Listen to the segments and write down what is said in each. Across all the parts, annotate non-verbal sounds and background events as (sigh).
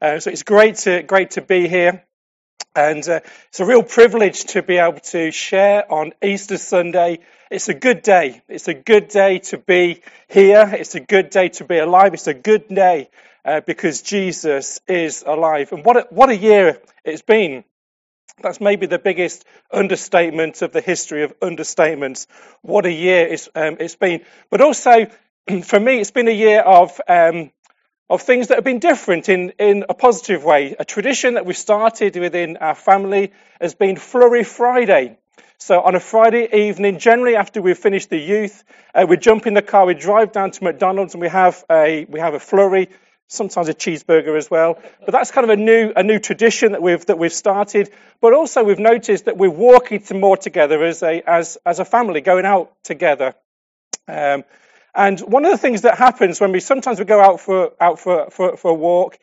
Uh, so it's great to great to be here, and uh, it's a real privilege to be able to share on Easter Sunday. It's a good day. It's a good day to be here. It's a good day to be alive. It's a good day uh, because Jesus is alive. And what a, what a year it's been. That's maybe the biggest understatement of the history of understatements. What a year it's, um, it's been. But also, (clears throat) for me, it's been a year of um, of things that have been different in, in a positive way. A tradition that we started within our family has been Flurry Friday. So on a Friday evening, generally after we've finished the youth, uh, we jump in the car, we drive down to McDonald's, and we have a we have a flurry, sometimes a cheeseburger as well. But that's kind of a new a new tradition that we've that we've started. But also we've noticed that we're walking more together as a as as a family, going out together. Um, and one of the things that happens when we sometimes we go out for out for, for, for a walk,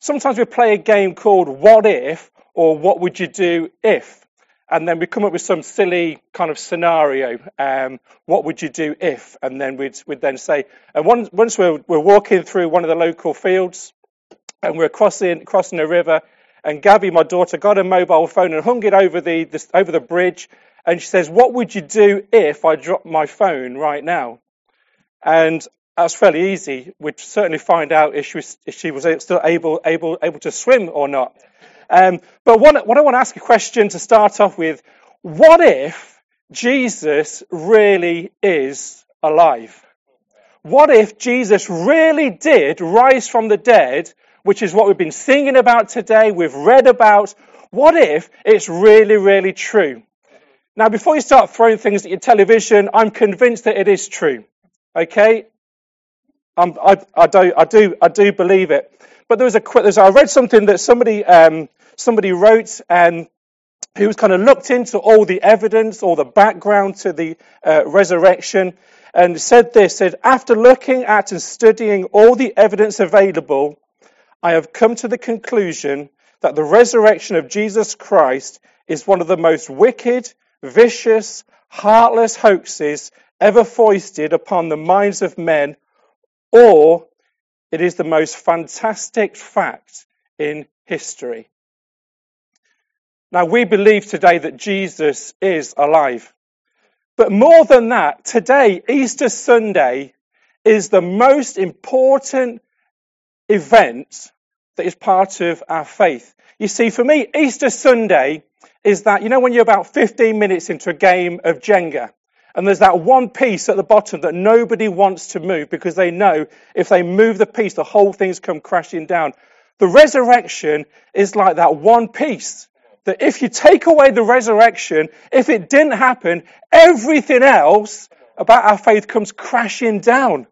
sometimes we play a game called What If or What Would You Do If? And then we come up with some silly kind of scenario. Um, what would you do if? And then we'd, we'd then say, and once, once we're, we're walking through one of the local fields and we're crossing, crossing a river, and Gabby, my daughter, got a mobile phone and hung it over the, this, over the bridge. And she says, What would you do if I dropped my phone right now? And that's fairly easy. We'd certainly find out if she was, if she was still able, able, able to swim or not. Um, but what, what I want to ask a question to start off with, what if Jesus really is alive? What if Jesus really did rise from the dead, which is what we've been singing about today, we've read about? What if it's really, really true? Now, before you start throwing things at your television, I'm convinced that it is true. Okay, um, I, I, do, I do, I do believe it. But there was a, there's, I read something that somebody, um, somebody wrote, and who was kind of looked into all the evidence, all the background to the uh, resurrection, and said this: said after looking at and studying all the evidence available, I have come to the conclusion that the resurrection of Jesus Christ is one of the most wicked, vicious, heartless hoaxes ever foisted upon the minds of men, or it is the most fantastic fact in history. Now, we believe today that Jesus is alive. But more than that, today, Easter Sunday, is the most important event that is part of our faith. You see, for me, Easter Sunday is that, you know, when you're about 15 minutes into a game of Jenga, and there's that one piece at the bottom that nobody wants to move because they know if they move the piece, the whole thing's come crashing down. The resurrection is like that one piece. That if you take away the resurrection, if it didn't happen, everything else about our faith comes crashing down.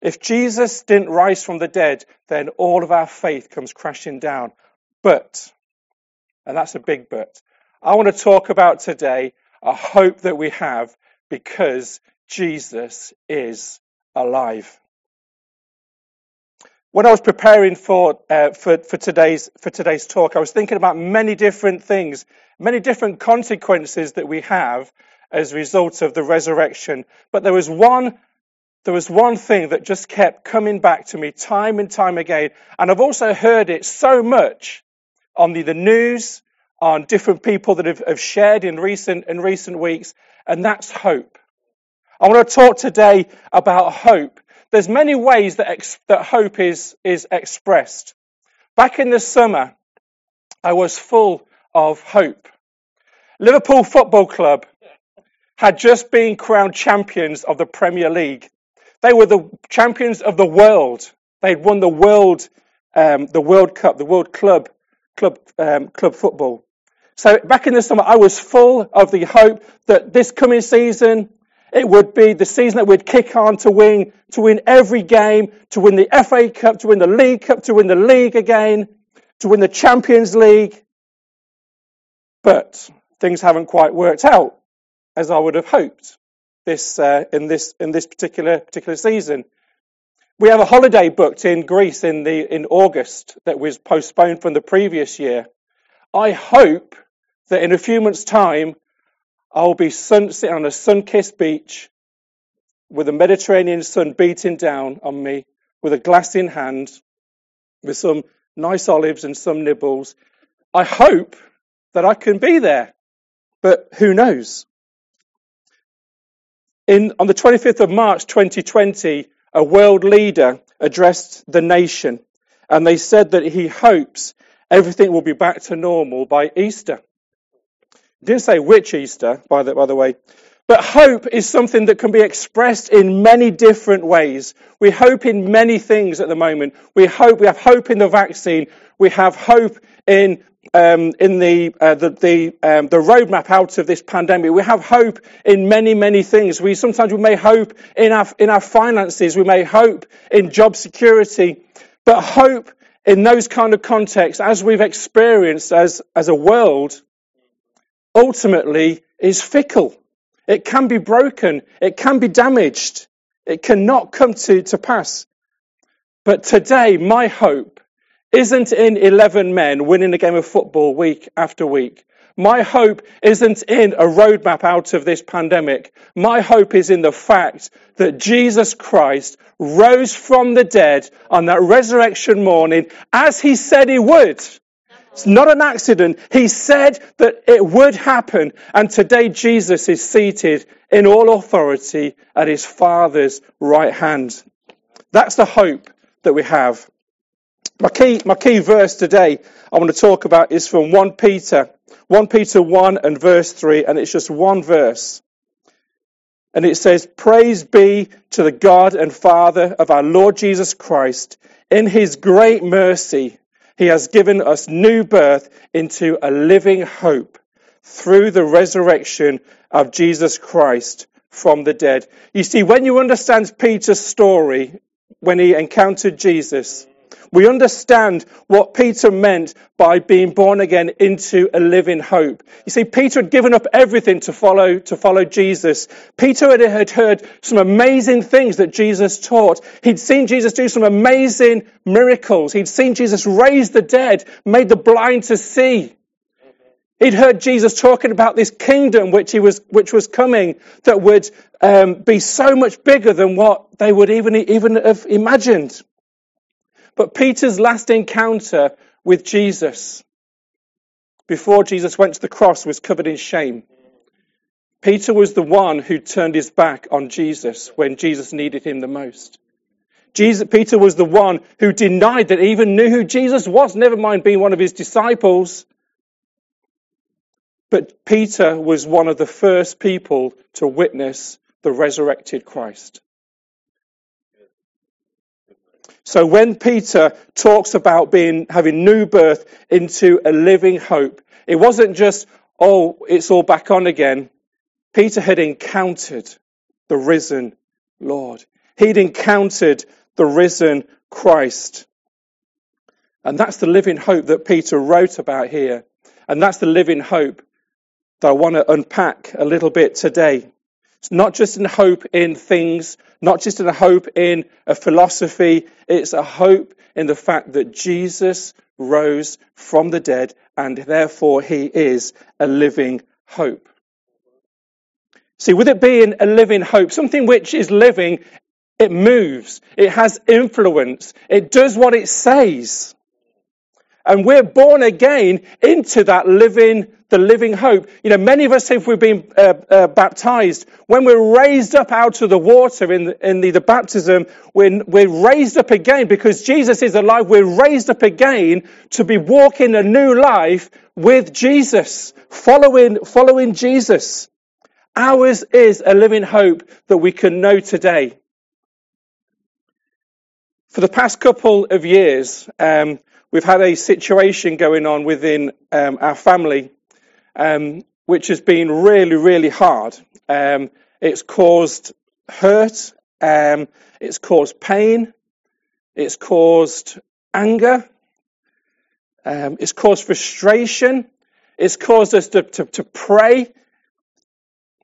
If Jesus didn't rise from the dead, then all of our faith comes crashing down. But, and that's a big but, I want to talk about today a hope that we have because Jesus is alive. When I was preparing for, uh, for, for, today's, for today's talk, I was thinking about many different things, many different consequences that we have as a result of the resurrection. But there was one, there was one thing that just kept coming back to me time and time again. And I've also heard it so much on the, the news, on different people that have, have shared in recent, in recent weeks, and that's hope. I want to talk today about hope. There's many ways that, ex, that hope is, is expressed. Back in the summer, I was full of hope. Liverpool Football Club had just been crowned champions of the Premier League. They were the champions of the world. They'd won the world, um, the World Cup, the World Club, Club, um, Club Football. So back in the summer, I was full of the hope that this coming season, it would be the season that we'd kick on to win, to win every game, to win the FA Cup, to win the League Cup, to win the league again, to win the Champions League. But things haven't quite worked out as I would have hoped this, uh, in this, in this particular, particular season. We have a holiday booked in Greece in the, in August that was postponed from the previous year. I hope that in a few months' time, I'll be sun, sitting on a sun kissed beach with the Mediterranean sun beating down on me with a glass in hand, with some nice olives and some nibbles. I hope that I can be there, but who knows? In, on the 25th of March 2020, a world leader addressed the nation and they said that he hopes everything will be back to normal by Easter. Didn't say which Easter, by the, by the way. But hope is something that can be expressed in many different ways. We hope in many things at the moment. We hope, we have hope in the vaccine. We have hope in, um, in the, uh, the, the, um, the roadmap out of this pandemic. We have hope in many, many things. We sometimes we may hope in our, in our finances. We may hope in job security. But hope in those kind of contexts, as we've experienced as, as a world, ultimately is fickle. It can be broken. It can be damaged. It cannot come to, to pass. But today, my hope isn't in 11 men winning a game of football week after week. My hope isn't in a roadmap out of this pandemic. My hope is in the fact that Jesus Christ rose from the dead on that resurrection morning as he said he would. It's not an accident. He said that it would happen. And today Jesus is seated in all authority at his Father's right hand. That's the hope that we have. My key, my key verse today I want to talk about is from 1 Peter, 1 Peter 1 and verse 3, and it's just one verse. And it says, Praise be to the God and Father of our Lord Jesus Christ. In his great mercy, he has given us new birth into a living hope through the resurrection of Jesus Christ from the dead. You see, when you understand Peter's story, when he encountered Jesus, we understand what Peter meant by being born again into a living hope. You see, Peter had given up everything to follow, to follow Jesus. Peter had heard some amazing things that Jesus taught. He'd seen Jesus do some amazing miracles. He'd seen Jesus raise the dead, made the blind to see. He'd heard Jesus talking about this kingdom which he was, which was coming that would um, be so much bigger than what they would even, even have imagined. But Peter's last encounter with Jesus before Jesus went to the cross was covered in shame. Peter was the one who turned his back on Jesus when Jesus needed him the most. Jesus, Peter was the one who denied that he even knew who Jesus was, never mind being one of his disciples. But Peter was one of the first people to witness the resurrected Christ. So when Peter talks about being, having new birth into a living hope, it wasn't just, oh, it's all back on again. Peter had encountered the risen Lord. He'd encountered the risen Christ. And that's the living hope that Peter wrote about here. And that's the living hope that I want to unpack a little bit today. It's not just in hope in things, not just in a hope in a philosophy, it's a hope in the fact that Jesus rose from the dead and therefore he is a living hope. See, with it being a living hope, something which is living, it moves, it has influence, it does what it says. And we're born again into that living, the living hope. You know, many of us, if we've been uh, uh, baptized, when we're raised up out of the water in the, in the, the baptism, we're, we're raised up again because Jesus is alive. We're raised up again to be walking a new life with Jesus, following, following Jesus. Ours is a living hope that we can know today. For the past couple of years, um, we've had a situation going on within um, our family um, which has been really, really hard. Um, it's caused hurt, um, it's caused pain, it's caused anger, um, it's caused frustration, it's caused us to, to, to pray,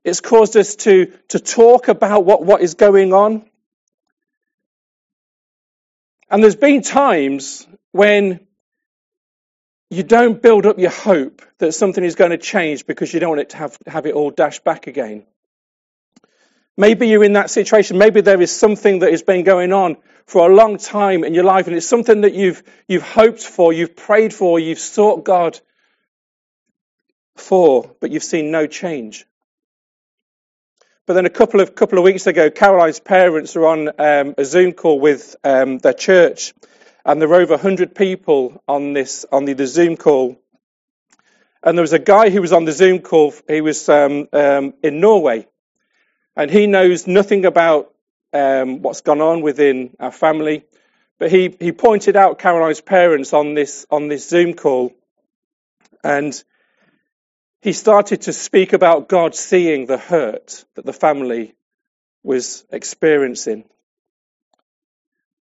it's caused us to, to talk about what, what is going on. And there's been times when you don't build up your hope that something is going to change because you don't want it to have, have it all dashed back again. Maybe you're in that situation. Maybe there is something that has been going on for a long time in your life and it's something that you've, you've hoped for, you've prayed for, you've sought God for, but you've seen no change. But then a couple of couple of weeks ago, Caroline's parents were on um, a Zoom call with um, their church, and there were over 100 people on this on the, the, Zoom call. And there was a guy who was on the Zoom call. He was um, um in Norway, and he knows nothing about um, what's gone on within our family. But he, he pointed out Caroline's parents on this on this Zoom call, and he started to speak about God seeing the hurt that the family was experiencing.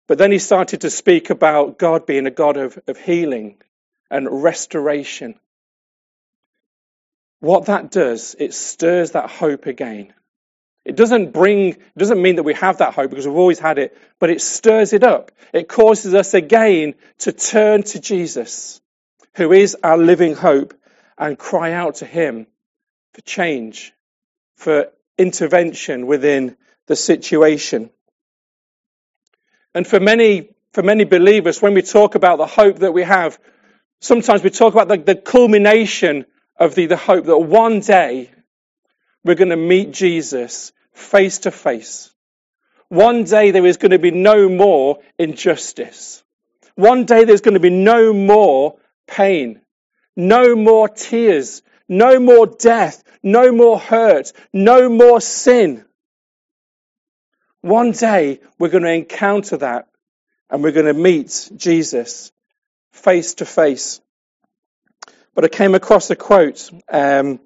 But then he started to speak about God being a God of, of healing and restoration. What that does, it stirs that hope again. It doesn't bring, it doesn't mean that we have that hope because we've always had it, but it stirs it up. It causes us again to turn to Jesus, who is our living hope and cry out to Him for change, for intervention within the situation. And for many, for many believers, when we talk about the hope that we have, sometimes we talk about the, the culmination of the, the hope that one day we're going to meet Jesus face to face. One day there is going to be no more injustice. One day there's going to be no more pain. No more tears. No more death. No more hurt. No more sin. One day we're going to encounter that and we're going to meet Jesus face to face. But I came across a quote, um,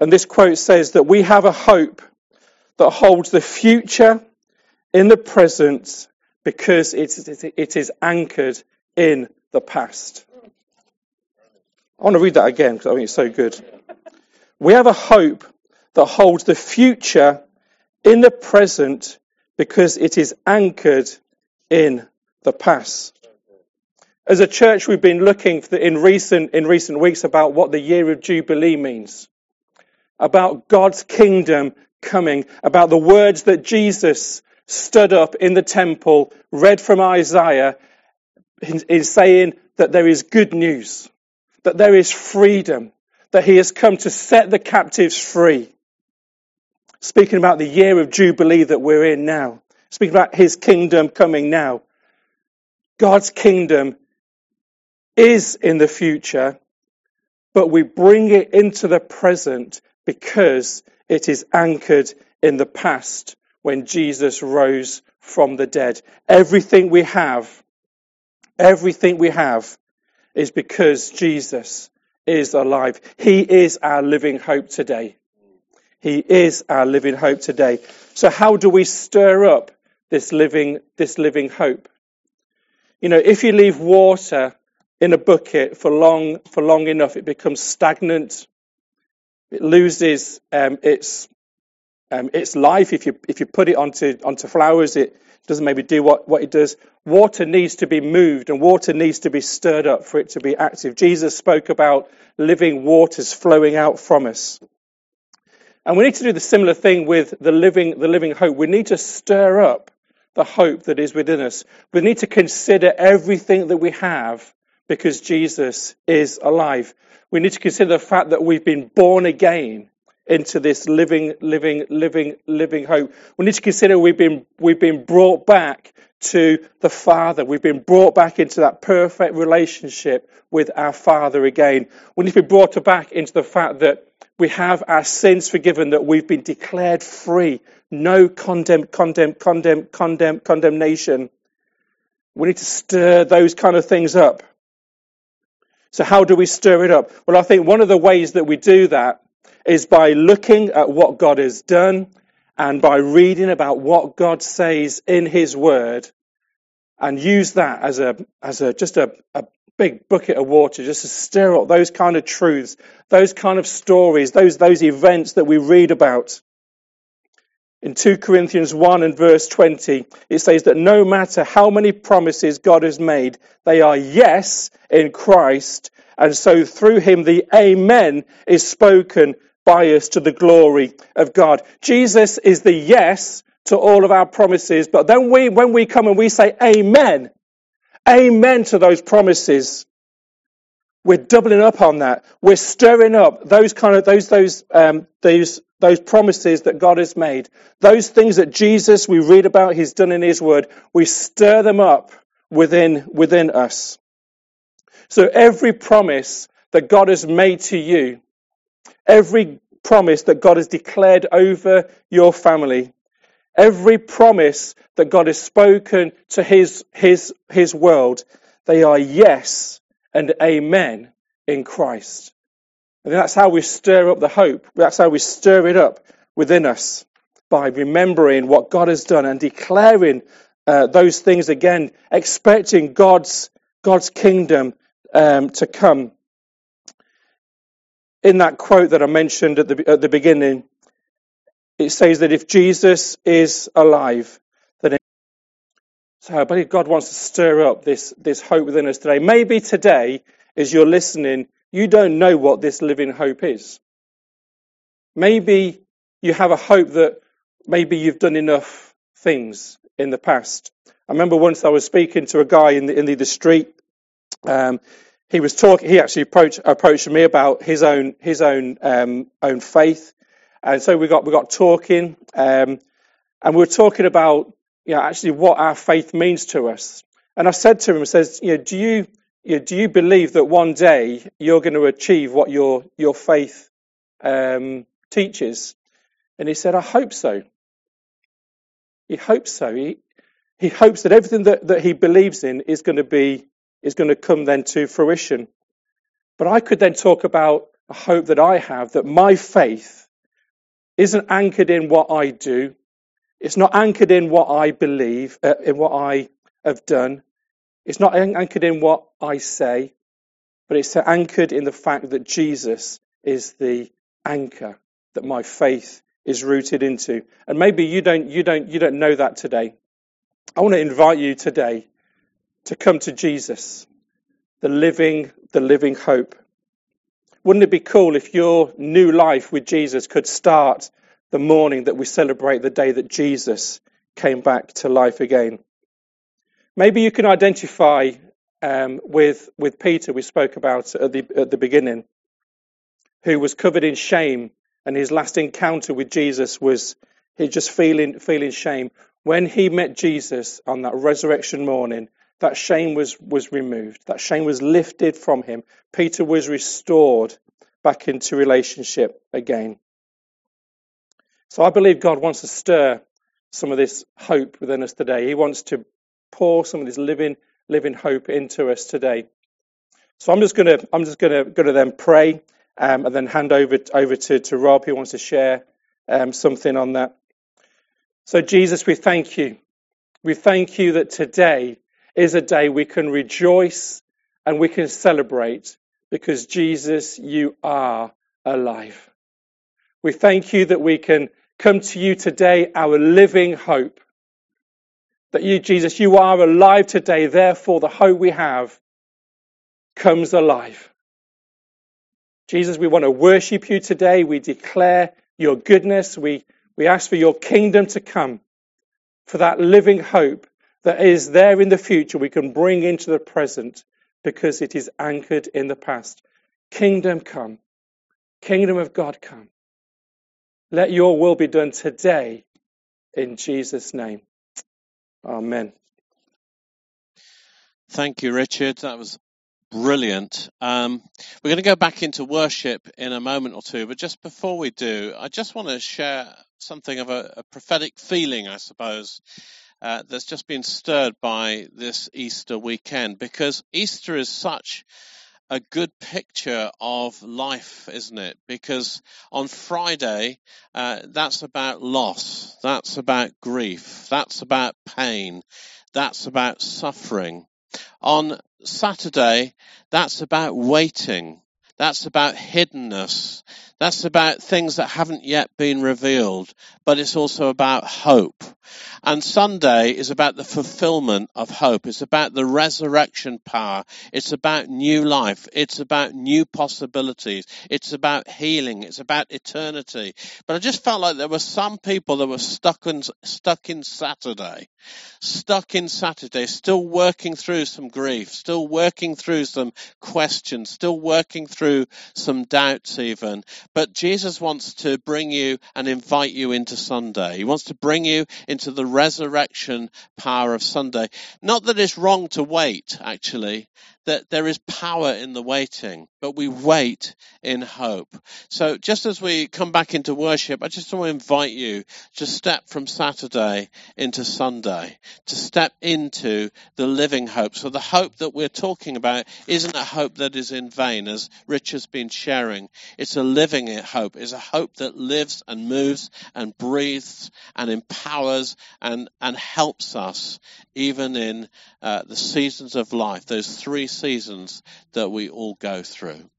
and this quote says that we have a hope that holds the future in the present because it is anchored in the past. I want to read that again because I think it's so good. We have a hope that holds the future in the present because it is anchored in the past. As a church, we've been looking in recent, in recent weeks about what the year of Jubilee means, about God's kingdom coming, about the words that Jesus stood up in the temple, read from Isaiah, in saying that there is good news that there is freedom, that he has come to set the captives free. Speaking about the year of Jubilee that we're in now, speaking about his kingdom coming now. God's kingdom is in the future, but we bring it into the present because it is anchored in the past when Jesus rose from the dead. Everything we have, everything we have is because Jesus is alive. He is our living hope today. He is our living hope today. So how do we stir up this living, this living hope? You know, if you leave water in a bucket for long, for long enough, it becomes stagnant. It loses um, its um, its life. If you if you put it onto onto flowers, it doesn't maybe do what, what it does. Water needs to be moved and water needs to be stirred up for it to be active. Jesus spoke about living waters flowing out from us. And we need to do the similar thing with the living, the living hope. We need to stir up the hope that is within us. We need to consider everything that we have because Jesus is alive. We need to consider the fact that we've been born again into this living, living, living, living hope. We need to consider we've been, we've been brought back to the Father. We've been brought back into that perfect relationship with our Father again. We need to be brought back into the fact that we have our sins forgiven, that we've been declared free. No condemn, condemn, condemn, condemn, condemnation. We need to stir those kind of things up. So how do we stir it up? Well, I think one of the ways that we do that is by looking at what God has done and by reading about what God says in His Word and use that as a, as a, just a, a big bucket of water just to stir up those kind of truths, those kind of stories, those, those events that we read about. In 2 Corinthians 1 and verse 20, it says that no matter how many promises God has made, they are yes in Christ. And so through him, the Amen is spoken by us to the glory of God. Jesus is the yes to all of our promises. But then we, when we come and we say amen, amen to those promises, we're doubling up on that. We're stirring up those kind of those those um, those those promises that God has made. Those things that Jesus we read about, He's done in His Word. We stir them up within within us. So every promise that God has made to you, every promise that God has declared over your family, every promise that God has spoken to His His His world, they are yes and amen in Christ. And that's how we stir up the hope. That's how we stir it up within us by remembering what God has done and declaring uh, those things again, expecting God's God's kingdom um, to come. In that quote that I mentioned at the at the beginning, it says that if Jesus is alive, then so I believe God wants to stir up this, this hope within us today. Maybe today, as you're listening, you don't know what this living hope is. Maybe you have a hope that maybe you've done enough things in the past. I remember once I was speaking to a guy in the, in the, the street. Um, he was talking. He actually approached approached me about his own his own um, own faith, and so we got we got talking, um, and we were talking about you know, actually what our faith means to us. And I said to him, I says, you know, do you, you know, do you believe that one day you're going to achieve what your your faith um, teaches? And he said, I hope so. He hopes so. He he hopes that everything that, that he believes in is going to be is going to come then to fruition. But I could then talk about a hope that I have that my faith isn't anchored in what I do, it's not anchored in what I believe, uh, in what I have done. It's not anchored in what I say, but it's anchored in the fact that Jesus is the anchor that my faith is rooted into. And maybe you don't, you don't, you don't know that today. I want to invite you today to come to Jesus, the living, the living hope. Wouldn't it be cool if your new life with Jesus could start the morning that we celebrate the day that Jesus came back to life again. Maybe you can identify um, with with Peter we spoke about at the at the beginning, who was covered in shame, and his last encounter with Jesus was he just feeling feeling shame. When he met Jesus on that resurrection morning, that shame was was removed. That shame was lifted from him. Peter was restored back into relationship again. So I believe God wants to stir some of this hope within us today. He wants to pour some of this living, living hope into us today. So I'm just to, I'm just going to then pray um, and then hand over over to, to Rob, who wants to share um, something on that. So Jesus, we thank you. We thank you that today is a day we can rejoice and we can celebrate because Jesus, you are alive. We thank you that we can come to you today, our living hope. That you, Jesus, you are alive today, therefore the hope we have comes alive. Jesus, we want to worship you today. We declare your goodness. We, we ask for your kingdom to come, for that living hope that is there in the future we can bring into the present because it is anchored in the past. Kingdom come. Kingdom of God come. Let your will be done today in Jesus' name. Amen. Thank you, Richard. That was brilliant. Um, we're going to go back into worship in a moment or two, but just before we do, I just want to share something of a, a prophetic feeling, I suppose, uh, that's just been stirred by this Easter weekend because Easter is such a good picture of life, isn't it? Because on Friday, uh, that's about loss, that's about grief, that's about pain, that's about suffering. On Saturday, that's about waiting. That's about hiddenness. That's about things that haven't yet been revealed, but it's also about hope. And Sunday is about the fulfillment of hope. It's about the resurrection power. It's about new life. It's about new possibilities. It's about healing. It's about eternity. But I just felt like there were some people that were stuck in, stuck in Saturday, stuck in Saturday, still working through some grief, still working through some questions, still working through some doubts even. But Jesus wants to bring you and invite you into Sunday. He wants to bring you into the resurrection power of Sunday. Not that it's wrong to wait, actually, that there is power in the waiting, but we wait in hope. So just as we come back into worship, I just want to invite you to step from Saturday into Sunday, to step into the living hope. So the hope that we're talking about isn't a hope that is in vain, as Rich has been sharing. It's a living hope. It's a hope that lives and moves and breathes and empowers and, and helps us even in uh, the seasons of life, those three seasons that we all go through.